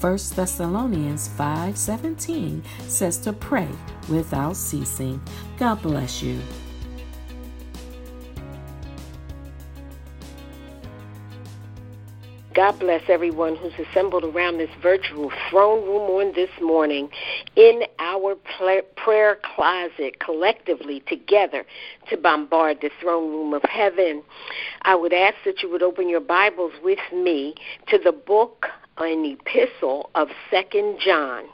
1 Thessalonians 5:17 says to pray without ceasing. God bless you. God bless everyone who's assembled around this virtual throne room on this morning in our prayer closet collectively together to bombard the throne room of heaven. I would ask that you would open your Bibles with me to the book an epistle of Second John.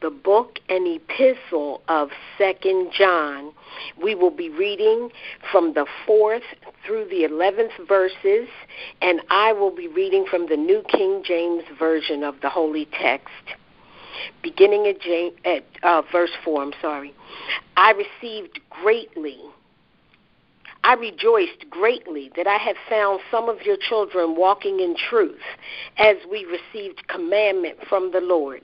The book and epistle of Second John. We will be reading from the fourth through the eleventh verses, and I will be reading from the New King James Version of the Holy Text beginning at, James, at uh, verse 4, I'm sorry. I received greatly I rejoiced greatly that I had found some of your children walking in truth as we received commandment from the Lord.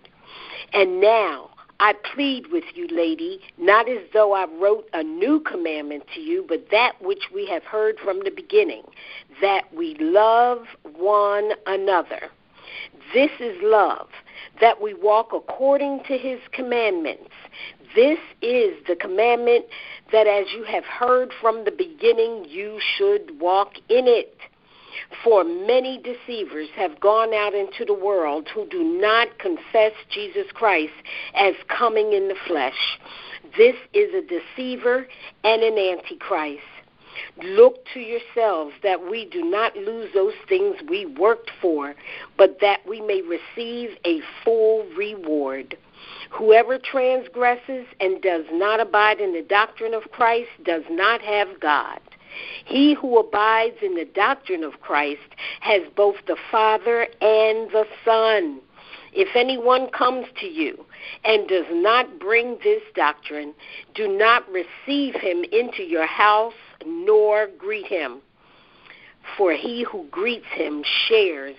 And now I plead with you, lady, not as though I wrote a new commandment to you, but that which we have heard from the beginning, that we love one another. This is love, that we walk according to his commandments. This is the commandment that as you have heard from the beginning, you should walk in it. For many deceivers have gone out into the world who do not confess Jesus Christ as coming in the flesh. This is a deceiver and an antichrist. Look to yourselves that we do not lose those things we worked for, but that we may receive a full reward. Whoever transgresses and does not abide in the doctrine of Christ does not have God. He who abides in the doctrine of Christ has both the Father and the Son. If anyone comes to you and does not bring this doctrine, do not receive him into your house nor greet him. For he who greets him shares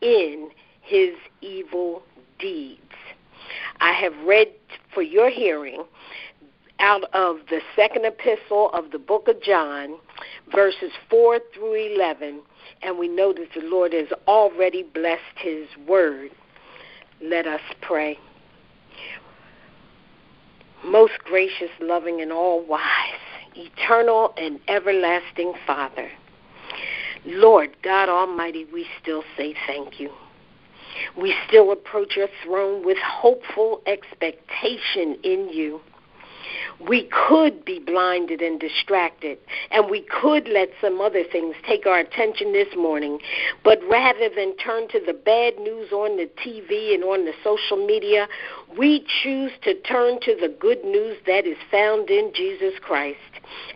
in his evil deeds. I have read for your hearing out of the second epistle of the book of John, verses 4 through 11, and we know that the Lord has already blessed his word. Let us pray. Most gracious, loving, and all wise, eternal and everlasting Father, Lord God Almighty, we still say thank you. We still approach your throne with hopeful expectation in you. We could be blinded and distracted, and we could let some other things take our attention this morning. But rather than turn to the bad news on the TV and on the social media, we choose to turn to the good news that is found in Jesus Christ,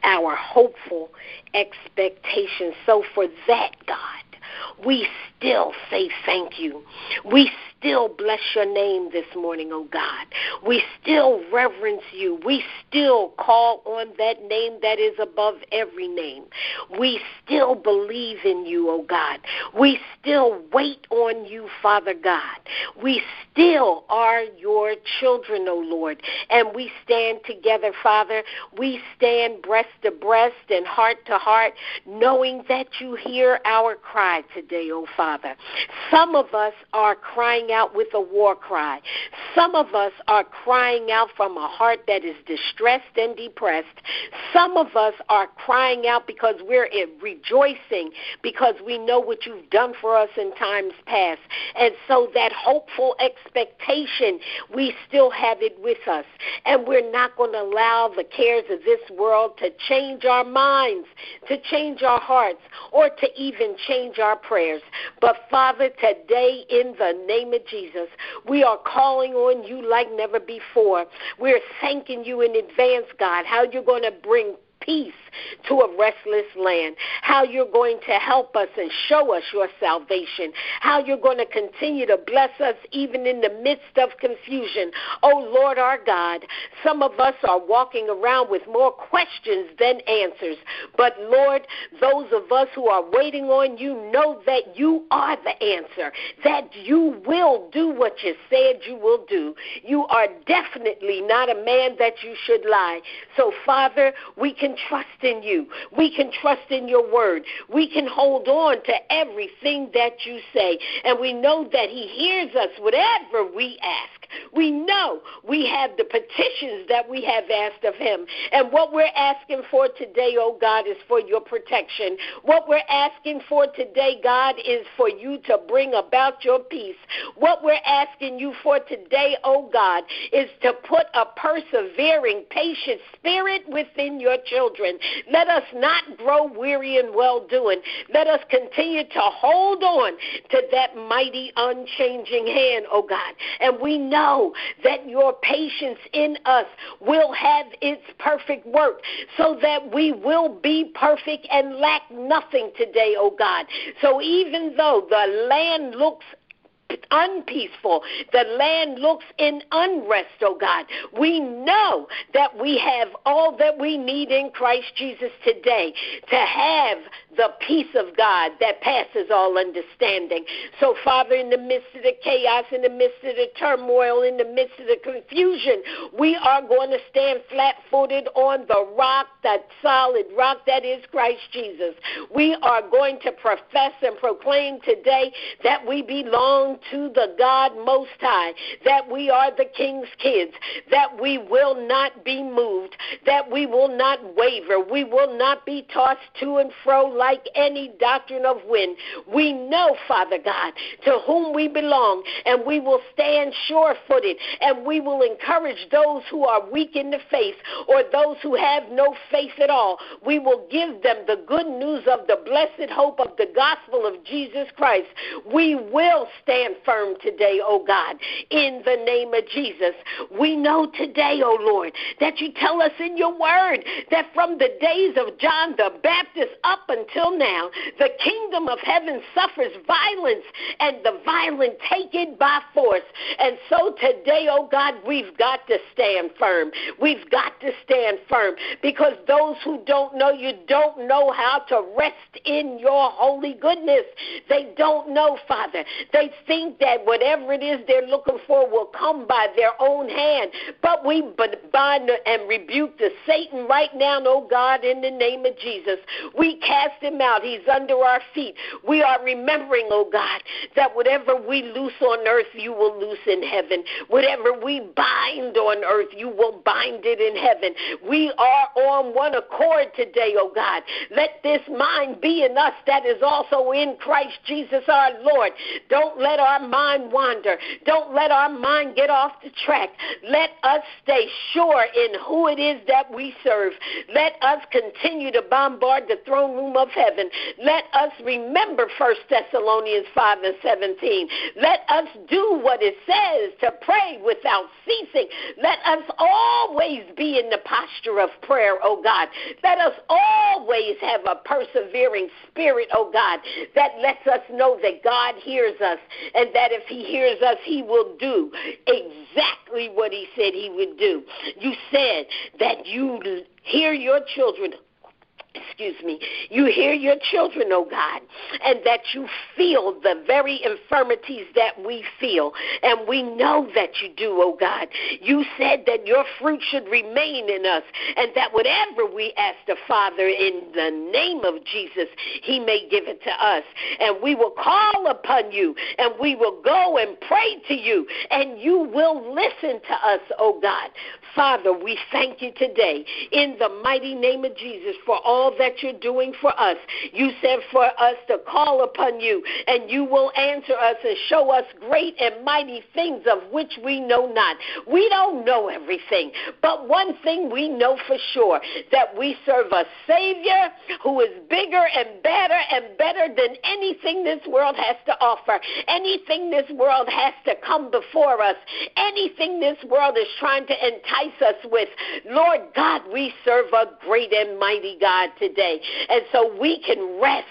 our hopeful expectation. So, for that, God, we still say thank you. We still bless your name this morning, oh God. We still reverence you. We still call on that name that is above every name. We still believe in you, oh God. We still wait on you, Father God. We still are your children, oh Lord. And we stand together, Father. We stand breast to breast and heart to heart, knowing that you hear our cry today, oh Father. Some of us are crying crying out with a war cry. Some of us are crying out from a heart that is distressed and depressed. Some of us are crying out because we're rejoicing because we know what you've done for us in times past. And so that hopeful expectation, we still have it with us. And we're not going to allow the cares of this world to change our minds, to change our hearts, or to even change our prayers. But Father, today in the name of Jesus, we are calling on you like never before. We're thanking you in advance, God, how you're going to bring peace to a restless land, how you're going to help us and show us your salvation, how you're going to continue to bless us even in the midst of confusion. Oh Lord our God, some of us are walking around with more questions than answers. But Lord, those of us who are waiting on you know that you are the answer, that you will do what you said you will do. You are definitely not a man that you should lie. So, Father, we can trust in you. We can trust in your word. We can hold on to everything that you say. And we know that He hears us whatever we ask. We know we have the petitions that we have asked of Him. And what we're asking for today, oh God, is for your protection. What we're asking for today, God, is for you to bring about your peace. What we're asking you for today, oh God, is to put a persevering, patient spirit within your children. Let us not grow weary in well doing. Let us continue to hold on to that mighty, unchanging hand, oh God. And we know know that your patience in us will have its perfect work so that we will be perfect and lack nothing today, oh God. So even though the land looks unpeaceful. The land looks in unrest, oh God. We know that we have all that we need in Christ Jesus today to have the peace of God that passes all understanding. So, Father, in the midst of the chaos, in the midst of the turmoil, in the midst of the confusion, we are going to stand flat footed on the rock, that solid rock that is Christ Jesus. We are going to profess and proclaim today that we belong to the God Most High, that we are the King's kids, that we will not be moved, that we will not waver, we will not be tossed to and fro like any doctrine of wind. We know, Father God, to whom we belong, and we will stand sure footed, and we will encourage those who are weak in the faith or those who have no faith at all. We will give them the good news of the blessed hope of the gospel of Jesus Christ. We will stand firm today, oh God, in the name of Jesus. We know today, oh Lord, that you tell us in your word that from the days of John the Baptist up until now, the kingdom of heaven suffers violence, and the violent take it by force. And so today, oh God, we've got to stand firm. We've got to stand firm because those who don't know you don't know how to rest in your holy goodness. They don't know, Father. They think that whatever it is they're looking for will come by their own hand. But we bind and rebuke the Satan right now, oh God, in the name of Jesus. We cast him out. He's under our feet. We are remembering, oh God, that whatever we loose on earth, you will loose in heaven. Whatever we bind on earth, you will bind it in heaven. We are on one accord today, oh God. Let this mind be in us that is also in Christ Jesus our Lord. Don't let our mind wander. Don't let our mind get off the track. Let us stay sure in who it is that we serve. Let us continue to bombard the throne room of heaven. Let us remember 1 Thessalonians 5 and 17. Let us do what it says to pray without ceasing. Let us always be in the posture of prayer, oh God. Let us always have a persevering spirit, oh God, that lets us know that God hears us and that if He hears us, He will do exactly what He said He would do. You said that you hear your children excuse me, you hear your children, oh God, and that you feel the very infirmities that we feel. And we know that you do, oh God. You said that your fruit should remain in us, and that whatever we ask the Father in the name of Jesus, he may give it to us. And we will call upon you, and we will go and pray to you, and you will listen to us, oh God. Father, we thank you today in the mighty name of Jesus for all that you're doing for us. You said for us to call upon you, and you will answer us and show us great and mighty things of which we know not. We don't know everything, but one thing we know for sure that we serve a Savior who is bigger and better and better than anything this world has to offer, anything this world has to come before us, anything this world is trying to entice us with. Lord God, we serve a great and mighty God today. And so we can rest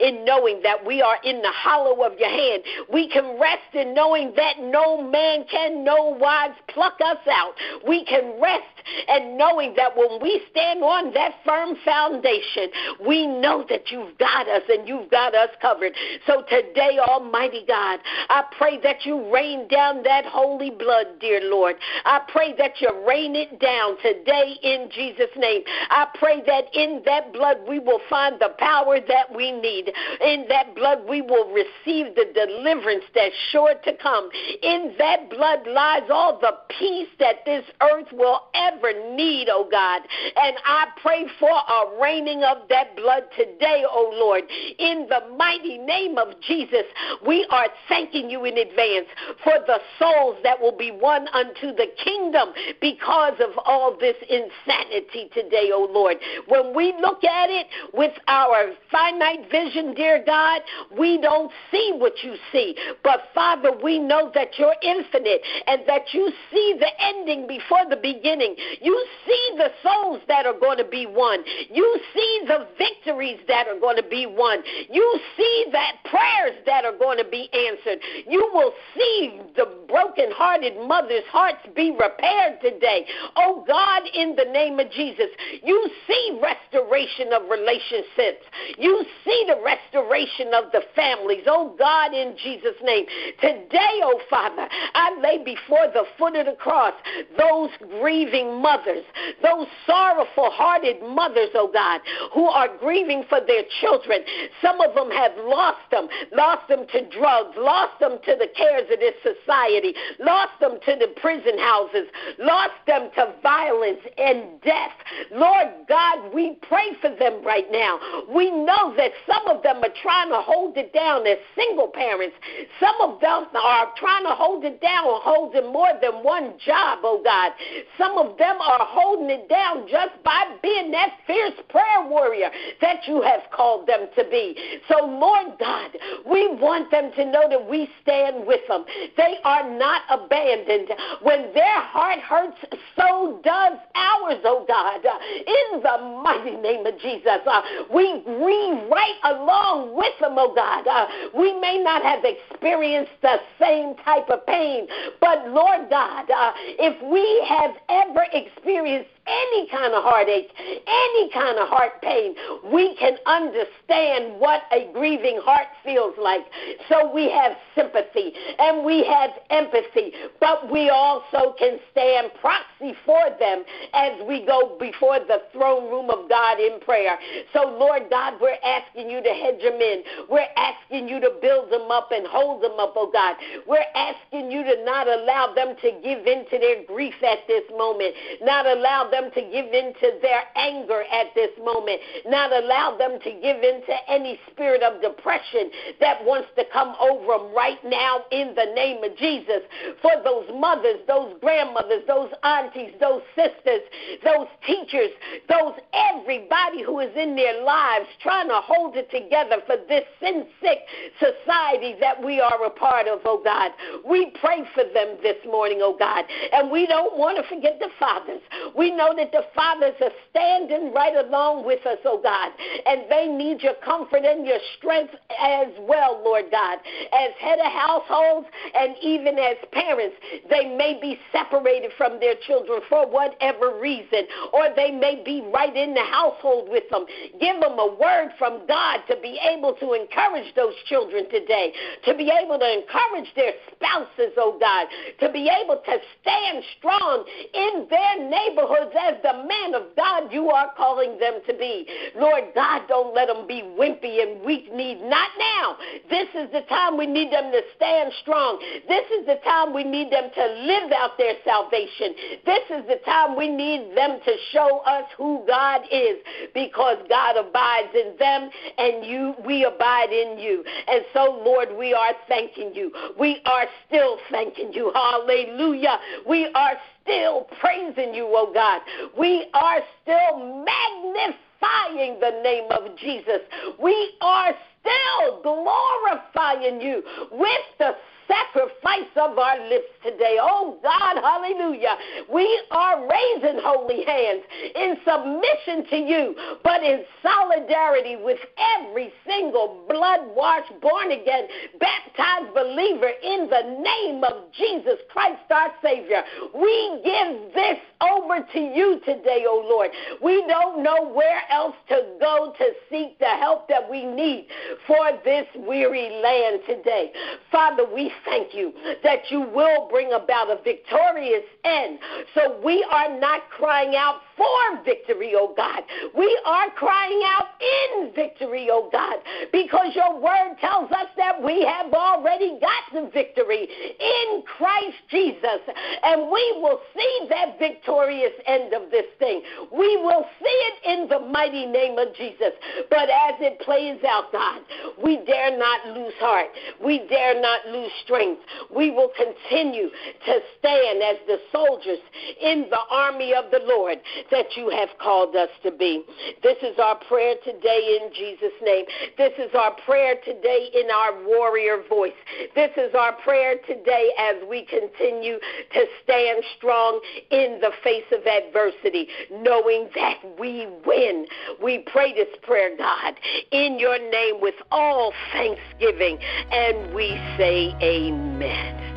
in knowing that we are in the hollow of your hand. We can rest in knowing that no man can no wise pluck us out. We can rest and knowing that when we stand on that firm foundation, we know that you've got us and you've got us covered. So today, Almighty God, I pray that you rain down that holy blood, dear Lord. I pray that you rain it down today in Jesus' name. I pray that in that blood we will find the power that we need. In that blood we will receive the deliverance that's sure to come. In that blood lies all the peace that this earth will ever need, oh God. And I pray for a raining of that blood today, oh Lord. In the mighty name of Jesus, we are thanking you in advance for the souls that will be won unto the kingdom because of all this insanity today, oh Lord. When we look at it with our finite vision, dear God, we don't see what you see. But Father, we know that you're infinite and that you see the ending before the beginning. You see the souls that are going to be won. You see the victories that are going to be won. You see that prayers that are going to be answered. You will see the broken-hearted mothers' hearts be repaired today. Oh God, in the name of Jesus, you see restoration of relationships. You see the restoration of the families. Oh God, in Jesus' name. Today, oh Father, I lay before the foot of the cross those grieving mothers, those sorrowful hearted mothers, oh God, who are grieving for their children. Some of them have lost them, lost them to drugs, lost them to the cares of this society, lost them to the prison houses, lost them to violence and death. Lord God, we pray for them right now. We know that some of them are trying to hold it down as single parents. Some of them are trying to hold it down, holding more than one job, oh God. Some of them are holding it down just by being that fierce prayer warrior that you have called them to be. So, Lord God, we want them to know that we stand with them. They are not abandoned. When their heart hurts, so does ours, oh God. In the mighty name of Jesus, uh, we grieve right along with them, oh God. Uh, we may not have experienced the same type of pain, but Lord God, uh, if we have ever experienced any kind of heartache, any kind of heart pain, we can understand what a grieving heart feels like. So we have sympathy and we have empathy, but we also can stand proxy for them as we go before the throne room of God in prayer. So, Lord God, we're asking you to hedge them in. We're asking you to build them up and hold them up, oh God. We're asking you to not allow them to give in to their grief at this moment, not allow them to give in to their anger at this moment, not allow them to give in to any spirit of depression that wants to come over them right now in the name of Jesus. For those mothers, those grandmothers, those aunties, those sisters, those teachers, those everybody who is in their lives trying to hold it together for this sin sick society that we are a part of, oh God. We pray for them this morning, oh God. And we don't want to forget the fathers. We know that the fathers are standing right along with us, oh God, and they need your comfort and your strength as well, Lord God. As head of households and even as parents, they may be separated from their children for whatever reason, or they may be right in the household with them. Give them a word from God to be able to encourage those children today, to be able to encourage their spouses, oh God, to be able to stand strong in their neighborhoods as the man of God you are calling them to be. Lord God, don't let them be wimpy and weak kneed. Not now. This is the time we need them to stand strong. This is the time we need them to live out their salvation. This is the time we need them to show us who God is because God abides in them and you we abide in you. And so Lord, we are thanking you. We are still thanking you. Hallelujah. We are still praising you, oh God. We are still magnifying the name of Jesus. We are still glorifying you with the sacrifice of our lips today. Oh God, hallelujah. We are raising holy hands in submission to you, but in solidarity with every single blood washed, born again, baptized believer in the name of Jesus Christ our Savior. We give this over to you today, oh Lord. We don't know where else to go to seek the help that we need for this weary land today. Father, we thank you that you will bring about a victorious end. So we are not crying out for victory, oh God. We are crying out in victory, oh God, because your word tells us that we have already got the victory in Christ Jesus. And we will see that victorious end of this thing. We will see it in the mighty name of Jesus. But as it plays out, God, we dare not lose heart. We dare not lose strength. We will continue to stand as the soldiers in the army of the Lord that you have called us to be. This is our prayer today in Jesus' name. This is our prayer today in our warrior voice. This is our prayer today as we continue to stand strong in the face of adversity, knowing that we win. We pray this prayer, God, in your name with all thanksgiving, and we say amen.